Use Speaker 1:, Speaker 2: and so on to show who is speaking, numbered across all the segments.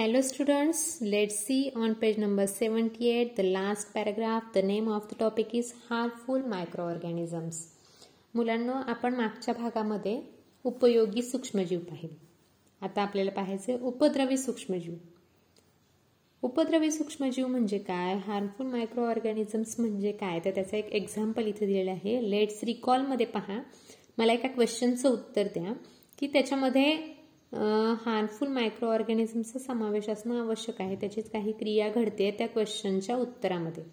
Speaker 1: Hello students, let's see on page number 78 the last paragraph. The name of the topic is harmful microorganisms. मुलांना आपण मागच्या भागामध्ये उपयोगी सूक्ष्मजीव पाहिले. आता आपल्याला पाहायचे उपद्रवी सूक्ष्मजीव. उपद्रवी सूक्ष्मजीव म्हणजे काय? हार्मफुल मायक्रो ऑर्गॅनिझम्स म्हणजे काय? तर त्याचं एक एक्झाम्पल इथे दिलेलं आहे. लेट्स रिकॉलमध्ये पहा. मला एका क्वेश्चनचं उत्तर द्या की त्याच्यामध्ये हार्मफुल मायक्रो ऑर्गॅनिझमचा समावेश असणं आवश्यक आहे. त्याचीच काही क्रिया घडते त्या क्वेश्चनच्या उत्तरामध्ये.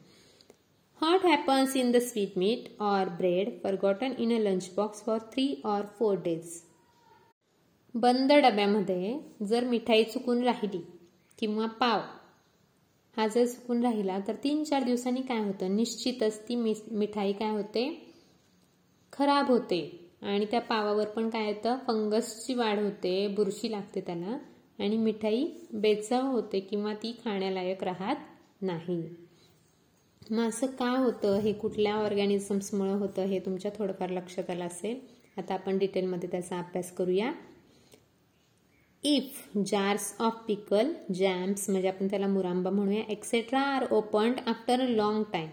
Speaker 1: What happens in the sweet meat or bread forgotten in a lunch box for three or four days बंद डब्यामध्ये जर मिठाई चुकून राहिली किंवा पाव हा जर चुकून राहिला तर तीन चार दिवसांनी काय होतं? निश्चितच ती मिठाई काय होते? खराब होते. आणि त्या पावावर पण काय येतं? फंगसची वाढ होते बुरशी लागते त्याला आणि मिठाई बेचव होते किंवा ती खाण्यालायक राहत नाही. मग असं का होतं? हे कुठल्या ऑर्गॅनिझम्समुळे होतं? हे तुमच्या थोडंफार लक्षात आलं असेल. आता आपण डिटेलमध्ये त्याचा अभ्यास करूया. If jars of pickle jams म्हणजे आपण त्याला मुरांबा म्हणूया etcetera are opened after a long time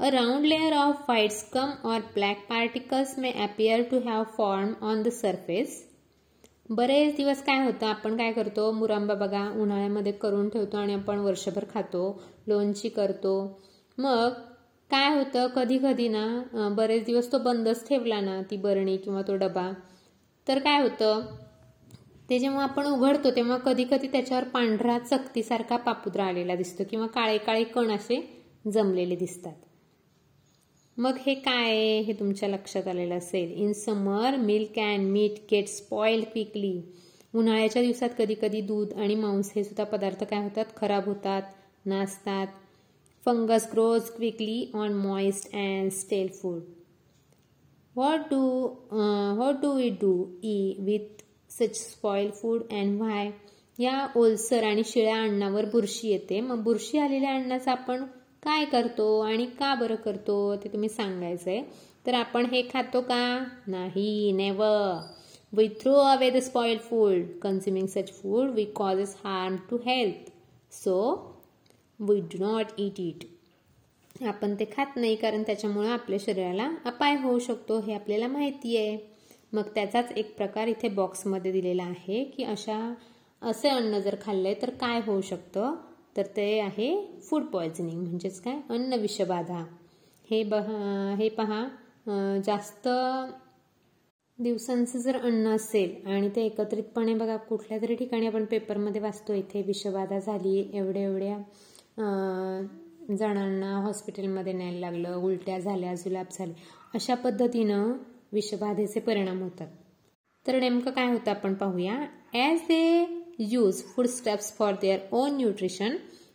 Speaker 1: A round layer of white scum or black particles may appear to have formed on the surface. बरेच दिवस काय होतं? आपण काय करतो? मुरांबा बघा उन्हाळ्यामध्ये करून ठेवतो आणि आपण वर्षभर खातो लोणची करतो. मग काय होतं? कधी कधी ना बरेच दिवस तो बंदच ठेवला ना ती बरणी किंवा तो डबा. तर काय होतं? ते जेव्हा आपण उघडतो तेव्हा कधी कधी त्याच्यावर पांढरा चकतीसारखा पापुद्रा आलेला दिसतो किंवा काळे काळे कण असे जमलेले दिसतात. मग हे काय हे तुमच्या लक्षात आलेलं असेल. In summer milk and meat get spoil quickly उन्हाळ्याच्या दिवसात कधी कधी दूध आणि मांस हे सुद्धा पदार्थ काय होतात? खराब होतात नाचतात fungus grows quickly on moist and stale food what do what do we do uh with such spoil food and why या ओलसर आणि शिळ्या अन्नावर बुरशी येते. मग बुरशी आलेल्या अन्नाचा आपण काय करतो आणि का बरं करतो ते तुम्ही सांगायचं आहे तर आपण हे खातो का? नाही never we throw away the spoil food consuming such food we causes harm to health so we do not eat it आपण ते खात नाही कारण त्याच्यामुळं आपल्या शरीराला अपाय होऊ शकतो हे आपल्याला माहिती आहे मग त्याचाच एक प्रकार इथे बॉक्समध्ये दिलेला आहे की अशा असे अन्न जर खाल्ले तर काय होऊ शकतं? तर ते आहे फूड पॉयझनिंग म्हणजेच काय? अन्न विषबाधा. हे बहा हे पहा जास्त दिवसांचं जर अन्न असेल आणि ते एकत्रितपणे बघा कुठल्या तरी ठिकाणी आपण पेपरमध्ये वाचतो इथे विषबाधा झाली एवढ्या एवढ्या जणांना हॉस्पिटलमध्ये न्यायला लागलं उलट्या झाल्या जुलाब झाले अशा पद्धतीनं विषबाधेचे परिणाम होतात. तर नेमकं काय होतं आपण पाहूया. As they use foodstuffs for their own nutrition,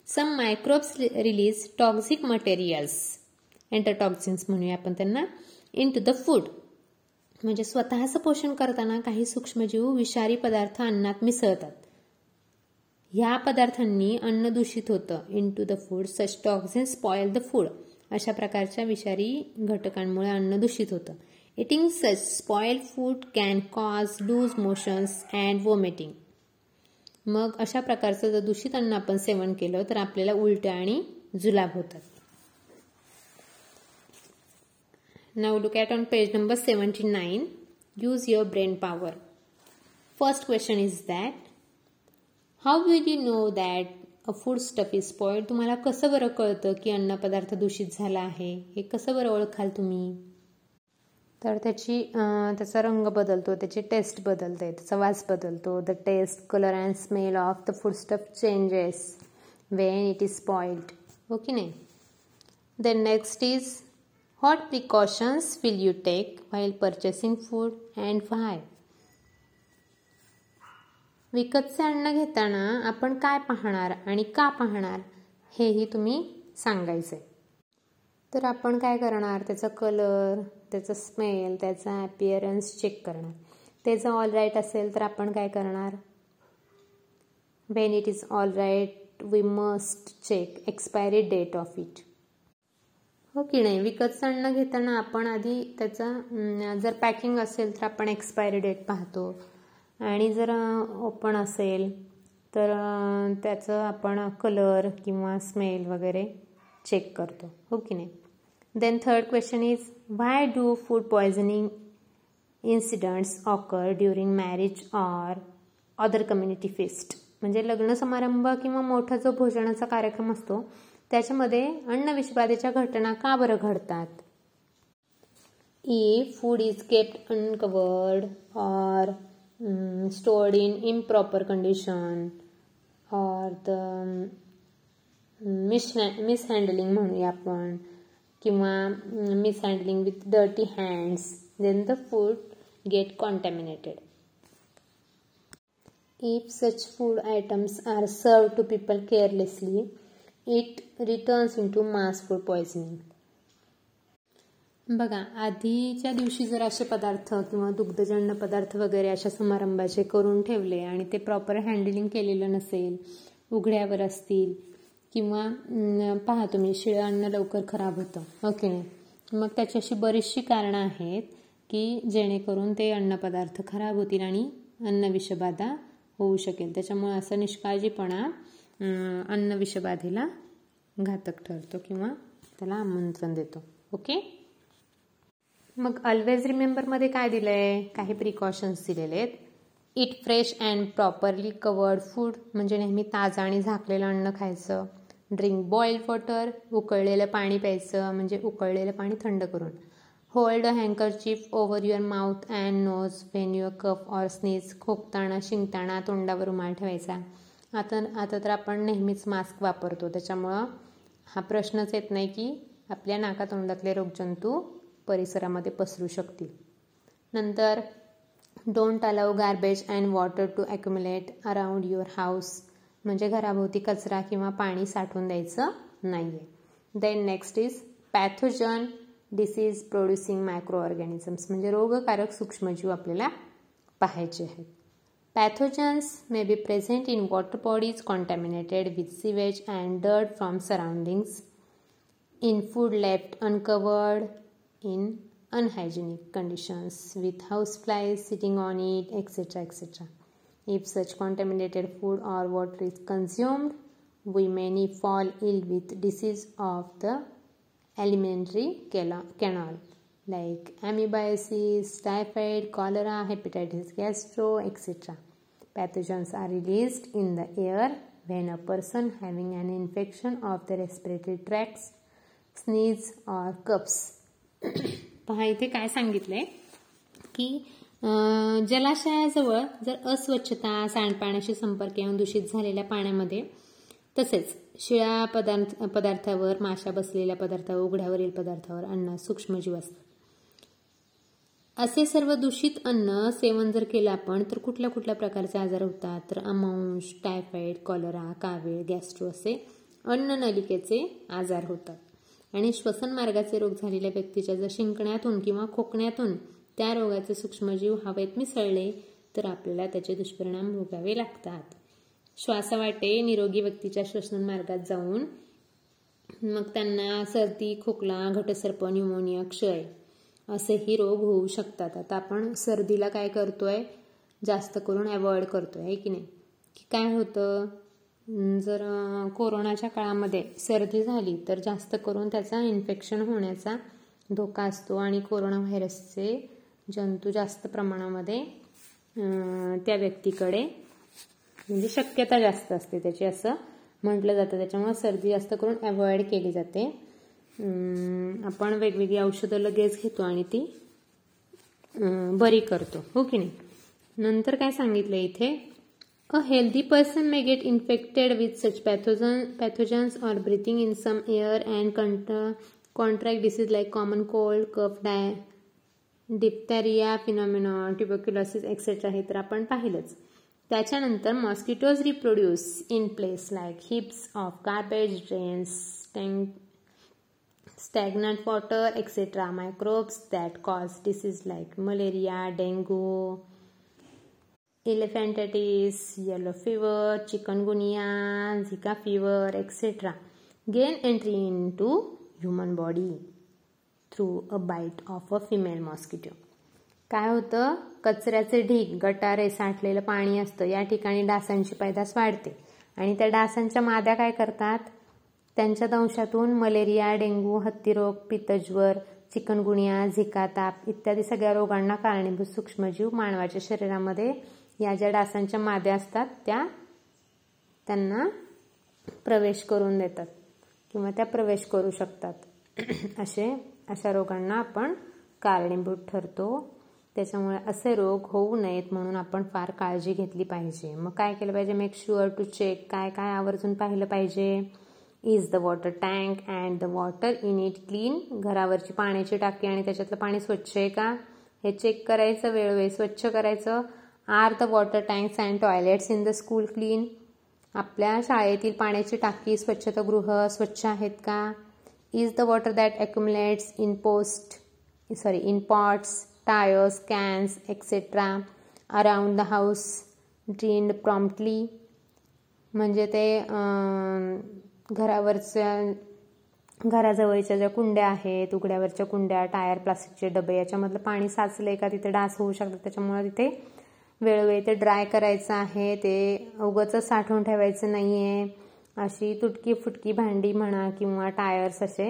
Speaker 1: some microbes release toxic materials, enterotoxins म्हणूया आपण त्यांना. इन टू द फूड म्हणजे स्वतःचं पोषण करताना काही सूक्ष्मजीव विषारी पदार्थ अन्नात मिसळतात. ह्या पदार्थांनी अन्न दूषित होतं. Into the food such toxin spoil the food अशा प्रकारच्या विषारी घटकांमुळे अन्न दूषित होतं. Eating such spoil food can cause loose motions and vomiting मग अशा प्रकारचं जर दूषित अन्न आपण सेवन केलं तर आपल्याला उलट्या आणि जुलाब होतात. Now look at on page number seventy nine use your brain power first question is that how will you know that a food stuff is तुम्हाला कसं बरं कळतं की अन्नपदार्थ दूषित झाला आहे? हे कसं बरं ओळखाल तुम्ही? तर त्याची त्याचा रंग बदलतो त्याची टेस्ट बदलते त्याचा वास बदलतो. The taste colour and smell of the foodstuff changes when it is spoiled okay नाही? Then next is what precautions will you take while purchasing food and why विकतचे अन्न घेताना आपण काय पाहणार आणि का पाहणार हेही तुम्ही सांगायचं आहे तर आपण काय करणार? त्याचा कलर त्याचा स्मेल त्याचा अपिअरन्स चेक करणार. त्याचं ऑल राईट असेल तर आपण काय करणार? When it is all right we must check expiry date of it हो की नाही? विकतचं अन्न घेताना आपण आधी त्याचा जर पॅकिंग असेल तर आपण एक्सपायरी डेट पाहतो. आणि जर ओपन असेल तर त्याचं आपण कलर किंवा स्मेल वगैरे चेक करतो. हो की नाही? Then third question is why do food poisoning incidents occur during marriage or other community fest म्हणजे लग्न समारंभ किंवा मोठा जो भोजनाचा कार्यक्रम असतो त्याच्यामध्ये अन्नविषबाधेच्या घटना का बरं घडतात? If food is kept uncovered or stored in improper condition or the mis mishandling म्हणूया आपण. किंवा mishandling with dirty hands then the food get contaminated if such food items are serve to people carelessly it returns into mass food poisoning. बघा आधीच्या दिवशी जर असे पदार्थ किंवा दुग्धजन्य पदार्थ वगैरे अशा समारंभाचे करून ठेवले आणि ते प्रॉपर हँडलिंग केलेलं नसेल उघड्यावर असतील किंवा पहा तुम्ही शिळं अन्न लवकर खराब होतं. ओके. नाही मग त्याची अशी बरीचशी कारणं आहेत की जेणेकरून ते अन्नपदार्थ खराब होतील आणि अन्न विषबाधा होऊ शकेल. त्याच्यामुळे असं निष्काळजीपणा अन्न विषबाधेला घातक ठरतो किंवा त्याला आमंत्रण देतो. ओके? मग ऑलवेज रिमेंबरमध्ये काय दिलं आहे काही प्रिकॉशन्स दिलेले आहेत. Eat fresh and properly covered food म्हणजे नेहमी ताजं आणि झाकलेलं अन्न खायचं. ड्रिंक बॉइल्ड वॉटर उकळलेलं पाणी प्यायचं म्हणजे उकळलेलं पाणी थंड करून. Hold a handkerchief over your mouth and nose when your cough or sneeze खोकताना शिंकताना तोंडावर रुमाल ठेवायचा. आता आता तर आपण नेहमीच मास्क वापरतो. त्याच्यामुळं हा प्रश्नच येत नाही की आपल्या नाकातोंडातले रोगजंतू परिसरामध्ये पसरू शकतील. नंतर don't allow garbage and water to accumulate around your house म्हणजे घराभोवती कचरा किंवा पाणी साठवून द्यायचं नाही आहे then next is pathogen disease producing micro organisms म्हणजे रोगकारक सूक्ष्मजीव आपल्याला पाहायचे आहेत pathogens may be present in water bodies contaminated with sewage and dirt from surroundings in food left uncovered in unhygienic conditions with houseflies sitting on it, etc. etc. If such contaminated food or water is consumed, we may fall ill with disease of the alimentary canal like amoebiasis, typhoid, cholera, hepatitis gastro, etc. Pathogens are released in the air when a person having an infection of the respiratory tracts sneeze or coughs पहा इथे काय सांगितलंय की जलाशयाजवळ जर अस्वच्छता सांडपाण्याशी संपर्क येऊन दूषित झालेल्या पाण्यामध्ये तसेच शिळ्या पदार्थ पदार्थावर माशा बसलेल्या पदार्थावर उघड्यावरील पदार्थावर अन्न सूक्ष्मजीव असतात असे सर्व दूषित अन्न सेवन जर केलं आपण तर कुठल्या कुठल्या प्रकारचे आजार होतात? तर अमांश टायफॉइड कॉलरा कावीळ गॅस्ट्रो असे अन्न नलिकेचे आजार होतात. आणि श्वसन मार्गाचे रोग झालेल्या व्यक्तीच्या जर शिंकण्यातून किंवा खोकण्यातून त्या रोगाचे सूक्ष्मजीव हवेत मिसळले तर आपल्याला त्याचे दुष्परिणाम भोगावे लागतात. श्वासावाटे निरोगी व्यक्तीच्या श्वसन मार्गात जाऊन मग त्यांना सर्दी खोकला घटसर्प न्यूमोनिया क्षय असेही रोग होऊ शकतात. आता आपण सर्दीला काय करतोय? जास्त करून अवॉइड करतोय की नाही? की काय होतं? जर कोरोनाच्या काळामध्ये सर्दी झाली तर जास्त करून त्याचा इन्फेक्शन होण्याचा धोका असतो आणि कोरोना व्हायरसचे जंतू जास्त प्रमाणामध्ये त्या व्यक्तीकडे म्हणजे शक्यता जास्त असते त्याची असं म्हटलं जातं. त्याच्यामुळे सर्दी जास्त करून अवॉइड केली जाते. आपण वेगवेगळी औषधं लगेच घेतो आणि ती बरी करतो. हो की नाही? नंतर काय सांगितलं इथे? A healthy person may get infected with such pathogen pathogens or breathing in some air and cont contract disease like common cold cough di diphtheria, phenomena, tuberculosis, etc. हे तर आपण पाहिलंच त्याच्यानंतर mosquitoes reproduce in place like heaps of garbage drains stagnant water, etc. Microbes that cause disease like malaria, dengue, elephantitis, yellow fever, chikungunya, Zika fever, etc. gain entry into human body Through a bite of a female mosquito. काय होतं? कचऱ्याचे ढीग गटारे साठलेलं पाणी असतं. या ठिकाणी डासांची पैदास वाढते. आणि त्या डासांच्या माद्या काय करतात? त्यांच्या दंशातून मलेरिया डेंग्यू हत्तीरोग पितजवर चिकनगुनिया झिका ताप इत्यादी सगळ्या रोगांना कारणीभूत सूक्ष्मजीव मानवाच्या शरीरामध्ये या ज्या डासांच्या माद्या असतात त्या त्यांना प्रवेश करून देतात किंवा त्या प्रवेश करू शकतात. असे अशा रोगांना आपण कारणीभूत ठरतो. त्याच्यामुळे असे रोग होऊ नयेत म्हणून आपण फार काळजी घेतली पाहिजे. मग काय केलं पाहिजे? मेक शुअर टू चेक काय काय आवर्जून पाहिलं पाहिजे. Is the water tank and the water in it clean घरावरची पाण्याची टाकी आणि त्याच्यातलं पाणी स्वच्छ आहे का? हे चेक करायचं वेळोवेळी स्वच्छ करायचं. Are the water tanks and toilets in the school clean आपल्या शाळेतील पाण्याची टाकी स्वच्छतागृह स्वच्छ आहेत का? Is the water that accumulates in post sorry in pots tyres cans etcetera around the house drained promptly. म्हणजे ते घरावरच्या घराजवळच्या ज्या कुंड्या आहेत उघड्यावरच्या कुंड्या टायर प्लास्टिकचे डबे याच्यामधलं पाणी साचलंय का तिथे डास होऊ शकतात त्याच्यामुळे तिथे वेळोवेळी ते ड्राय करायचं आहे. ते उगच साठवून ठेवायचं नाही आहे अशी तुटकी फुटकी भांडी म्हणा किंवा टायर्स असे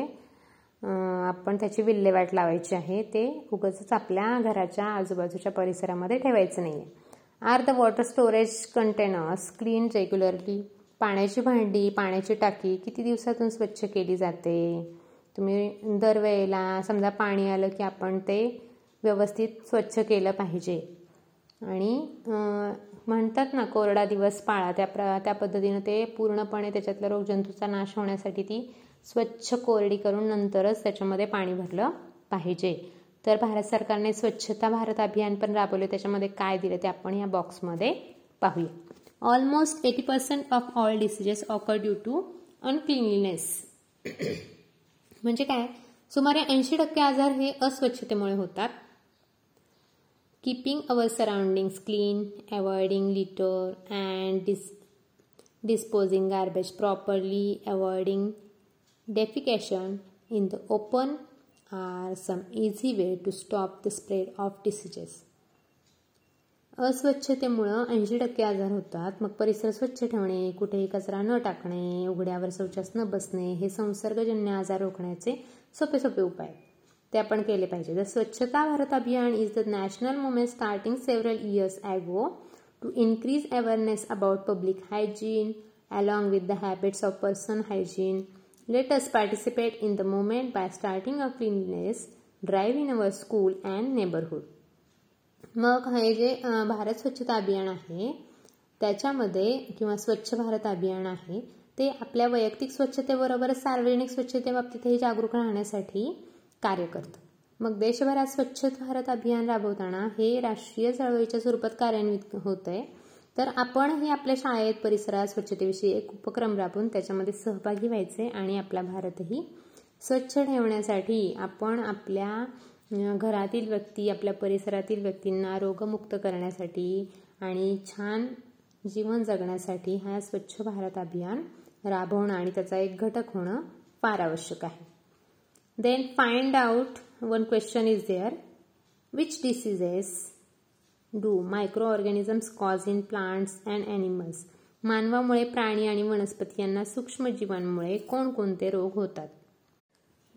Speaker 1: आपण त्याची विल्हेवाट लावायची आहे. ते उगच आपल्या घराच्या आजूबाजूच्या परिसरामध्ये ठेवायचं नाही आहे are the water storage containers clean regularly. पाण्याची भांडी पाण्याची टाकी किती दिवसातून स्वच्छ केली जाते? तुम्ही दरवेळेला समजा पाणी आलं की आपण ते व्यवस्थित स्वच्छ केलं पाहिजे. आणि म्हणतात ना कोरडा दिवस पाळा. त्या प्र त्या पद्धतीनं ते पूर्णपणे त्याच्यातल्या रोगजंतूचा नाश होण्यासाठी ती स्वच्छ कोरडी करून नंतरच त्याच्यामध्ये पाणी भरलं पाहिजे. तर भारत सरकारने स्वच्छता भारत अभियान पण राबवले. त्याच्यामध्ये काय दिलं ते आपण या बॉक्समध्ये पाहूया. Almost eighty percent of all diseases occur due to uncleanliness म्हणजे काय? सुमारे ऐंशी टक्के आजार हे अस्वच्छतेमुळे होतात. Keeping our surroundings clean avoiding litter and dis disposing garbage properly, avoiding defecation in the open are some easy way to stop the spread of diseases. अस्वच्छतेमुळं ऐंशी टक्के आजार होतात मग परिसर स्वच्छ ठेवणे कुठेही कचरा न टाकणे उघड्यावर शौचास न बसणे हे संसर्गजन्य आजार रोखण्याचे सोपे सोपे उपाय ते आपण केले पाहिजे. The Swachhata Bharat Abhiyan is the national movement starting several years ago to increase awareness about public hygiene along with the habits of person hygiene let us participate in the movement by starting a cleanness drive in our school and neighbourhood मग हे जे भारत स्वच्छता अभियान आहे त्याच्यामध्ये किंवा स्वच्छ भारत अभियान आहे ते आपल्या वैयक्तिक स्वच्छतेबरोबरच सार्वजनिक स्वच्छतेबाबतीतही जागरूक राहण्यासाठी कार्य करतं. मग देशभरात स्वच्छ भारत अभियान राबवताना हे राष्ट्रीय चळवळीच्या स्वरूपात कार्यान्वित होत आहे तर आपण हे आपल्या शाळेत परिसरात स्वच्छतेविषयी एक उपक्रम राबवून त्याच्यामध्ये सहभागी व्हायचे आणि आपला भारतही स्वच्छ ठेवण्यासाठी आपण आपल्या घरातील व्यक्ती आपल्या परिसरातील व्यक्तींना रोगमुक्त करण्यासाठी आणि छान जीवन जगण्यासाठी हा स्वच्छ भारत अभियान राबवणं आणि त्याचा एक घटक होणं फार आवश्यक आहे. Then find out one question is there. Which diseases do micro organisms in plants plants and animals मानवामुळे प्राणी आणि वनस्पती यांना सूक्ष्मजीवांमुळे कोणकोणते रोग होतात?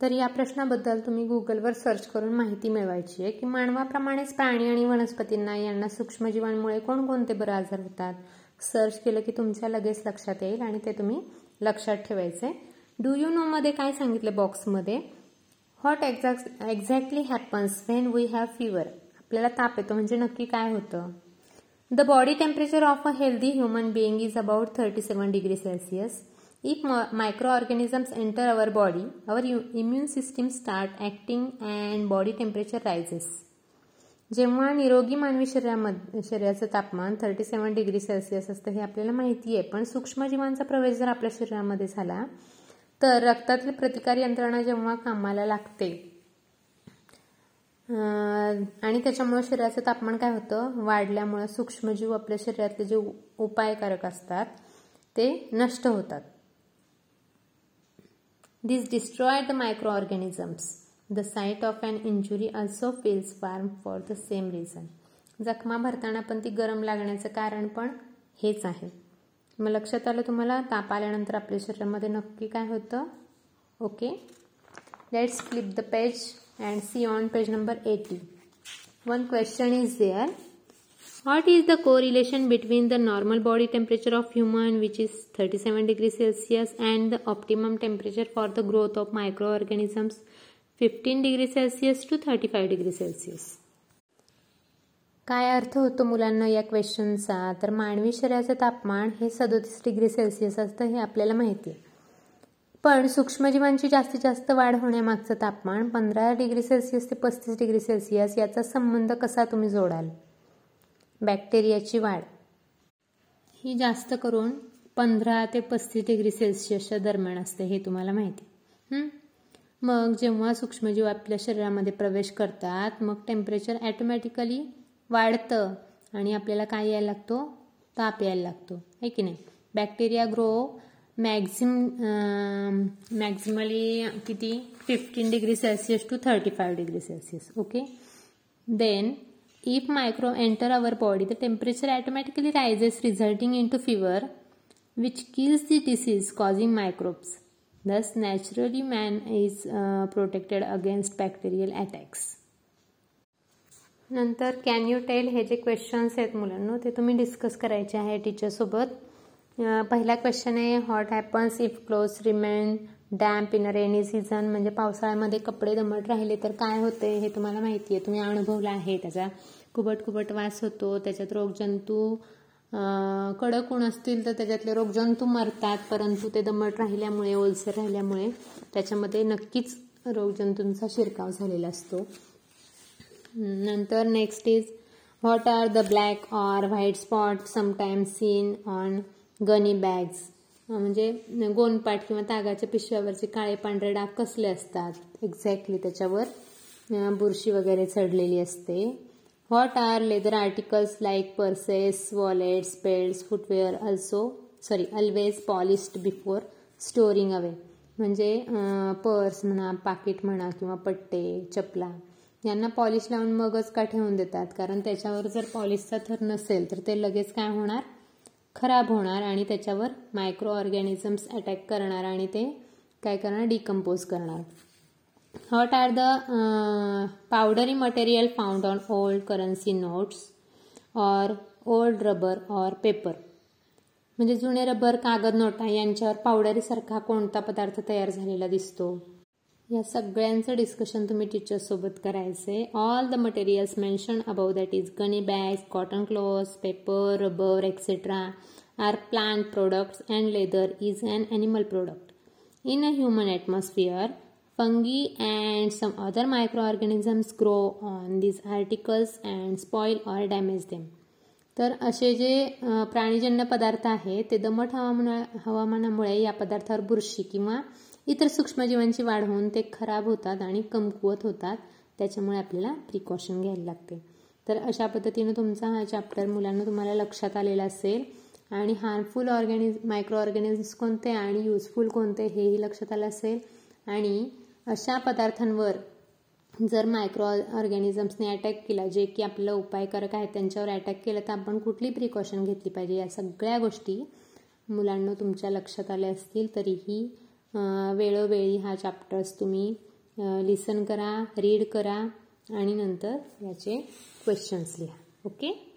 Speaker 1: तर या प्रश्नाबद्दल तुम्ही गुगलवर सर्च करून माहिती मिळवायची आहे की मानवाप्रमाणेच प्राणी आणि वनस्पतींना यांना सूक्ष्मजीवांमुळे कोणकोणते बरं आजार होतात? सर्च केलं की तुमच्या लगेच लक्षात येईल आणि ते तुम्ही लक्षात ठेवायचे. डू यू नो मध्ये काय सांगितलं बॉक्समध्ये what exact exactly happens when we have fever आपल्याला ताप येतो म्हणजे नक्की काय होतं? The body temperature of a healthy human being is about thirty seven degree Celsius if micro organisms enter our body our immune system start acting and body temperature rises जेव्हा निरोगी मानवी शरीरामध्ये शरीराचं तापमान थर्टी सेवन डिग्री सेल्सिअस असतं हे आपल्याला माहिती आहे पण सूक्ष्मजीवांचा प्रवेश जर आपल्या शरीरामध्ये झाला तर रक्तातील प्रतिकार यंत्रणा जेव्हा कामाला लागते आणि त्याच्यामुळे शरीराचं तापमान काय होतं? वाढल्यामुळे सूक्ष्मजीव आपल्या शरीरातले जे उपायकारक असतात ते नष्ट होतात. This destroy the micro organisms the site of an injury also feels warm for the same reason जखमा भरताना पण ती गरम लागण्याचं कारण पण हेच आहे. मग लक्षात आलं तुम्हाला? ताप आल्यानंतर आपल्या शरीरामध्ये नक्की काय होतं? Okay. Let's clip the page and see on page number eighty one question is there what is the correlation between the normal body temperature of human which is thirty seven degree Celsius and the optimum temperature for the growth of micro organisms fifteen degree Celsius to thirty five degree Celsius काय अर्थ होतो मुलांना या क्वेश्चनचा तर मानवी शरीराचं तापमान हे सदोतीस डिग्री सेल्सिअस असतं हे आपल्याला माहिती आहे. पण सूक्ष्मजीवांची जास्तीत जास्त वाढ होण्यामागचं तापमान पंधरा डिग्री सेल्सिअस ते पस्तीस डिग्री सेल्सिअस याचा संबंध कसा तुम्ही जोडाल? बॅक्टेरियाची वाढ. ही जास्त करून पंधरा ते पस्तीस डिग्री सेल्सिअसच्या दरम्यान असते हे तुम्हाला माहिती मग जेव्हा सूक्ष्मजीव आपल्या शरीरामध्ये प्रवेश करतात मग टेम्परेचर ॲटोमॅटिकली वाढतं आणि आपल्याला काय यायला लागतो? ताप यायला लागतो. आहे की नाही? बॅक्टेरिया ग्रो मॅक्झिम मॅक्झिमली किती? Fifteen degree Celsius to thirty five degree Celsius okay then if micro enter our body तर temperature automatically rises resulting in to fever which kills the disease causing microbes thus naturally man is protected against bacterial attacks नंतर can you tell हे जे questions आहेत मुलांना ते तुम्ही discuss करायचे आहे टीचरसोबत पहिला क्वेश्चन आहे what happens if clothes remain damp in rainy season म्हणजे पावसाळ्यामध्ये कपडे दमट राहिले तर काय होते हे तुम्हाला माहिती आहे तुम्ही अनुभवला आहे त्याचा कुबट कुबट वास होतो त्याच्यात रोगजंतू कडक ऊन असतील तर त्याच्यातले रोगजंतू मरतात परंतु ते दमट राहिल्यामुळे ओलसर राहिल्यामुळे त्याच्यामध्ये नक्कीच रोगजंतूंचा शिरकाव झालेला असतो. नंतर next is what are the black or white spot sometimes seen on gunny bags म्हणजे गोनपाट किंवा तागाच्या पिशव्यावरचे काळे पांढरे डाग कसले असतात? एक्झॅक्टली त्याच्यावर बुरशी वगैरे चढलेली असते. What are leather articles like purses wallets belts footwear also sorry always polished before storing away म्हणजे पर्स म्हणा पाकिट म्हणा किंवा पट्टे चपला यांना पॉलिश लावून मगच का ठेवून देतात? कारण त्याच्यावर जर पॉलिशचा थर नसेल तर ते लगेच काय होणार? खराब होणार आणि त्याच्यावर मायक्रो ऑर्गॅनिझम्स अटॅक करणार आणि ते काय करणार? डिकम्पोज करणार. What are the powdery material found on old currency notes or old rubber or paper म्हणजे जुने रबर कागद नोटा यांच्यावर पावडरीसारखा कोणता पदार्थ तयार झालेला दिसतो? या सगळ्यांचं डिस्कशन तुम्ही टीचर्ससोबत करायचे all the materials mention about that is gunny bags cotton clothes paper rubber etcetera are plant products and leather is an animal product in a human atmosphere fungi and some other micro organisms grow on these articles and spoil or damage them तर असे जे प्राणीजन्य पदार्थ आहेत ते दमट हवामाना हवामानामुळे या पदार्थावर बुरशी किंवा इतर सूक्ष्मजीवांची वाढ होऊन ते खराब होतात आणि कमकुवत होतात. त्याच्यामुळे आपल्याला प्रिकॉशन घ्यायला लागते. तर अशा पद्धतीनं तुमचा हा चॅप्टर मुलांना तुम्हाला लक्षात आलेला असेल. आणि हार्मफुल ऑर्गॅनिज मायक्रो ऑर्गॅनिझम्स कोणते आणि युजफुल कोणते हेही लक्षात आलं असेल. आणि अशा पदार्थांवर जर मायक्रो ऑर्गॅनिझम्सने अटॅक केला जे की आपलं उपायकारक आहेत त्यांच्यावर अटॅक केला तर आपण कुठली प्रिकॉशन घेतली पाहिजे? या सगळ्या गोष्टी मुलांना तुमच्या लक्षात आल्या असतील तरीही वेळोवेळी हा चॅप्टर्स तुम्ही लिसन करा रीड करा आणि नंतर याचे क्वेश्चन्स लिहा. ओके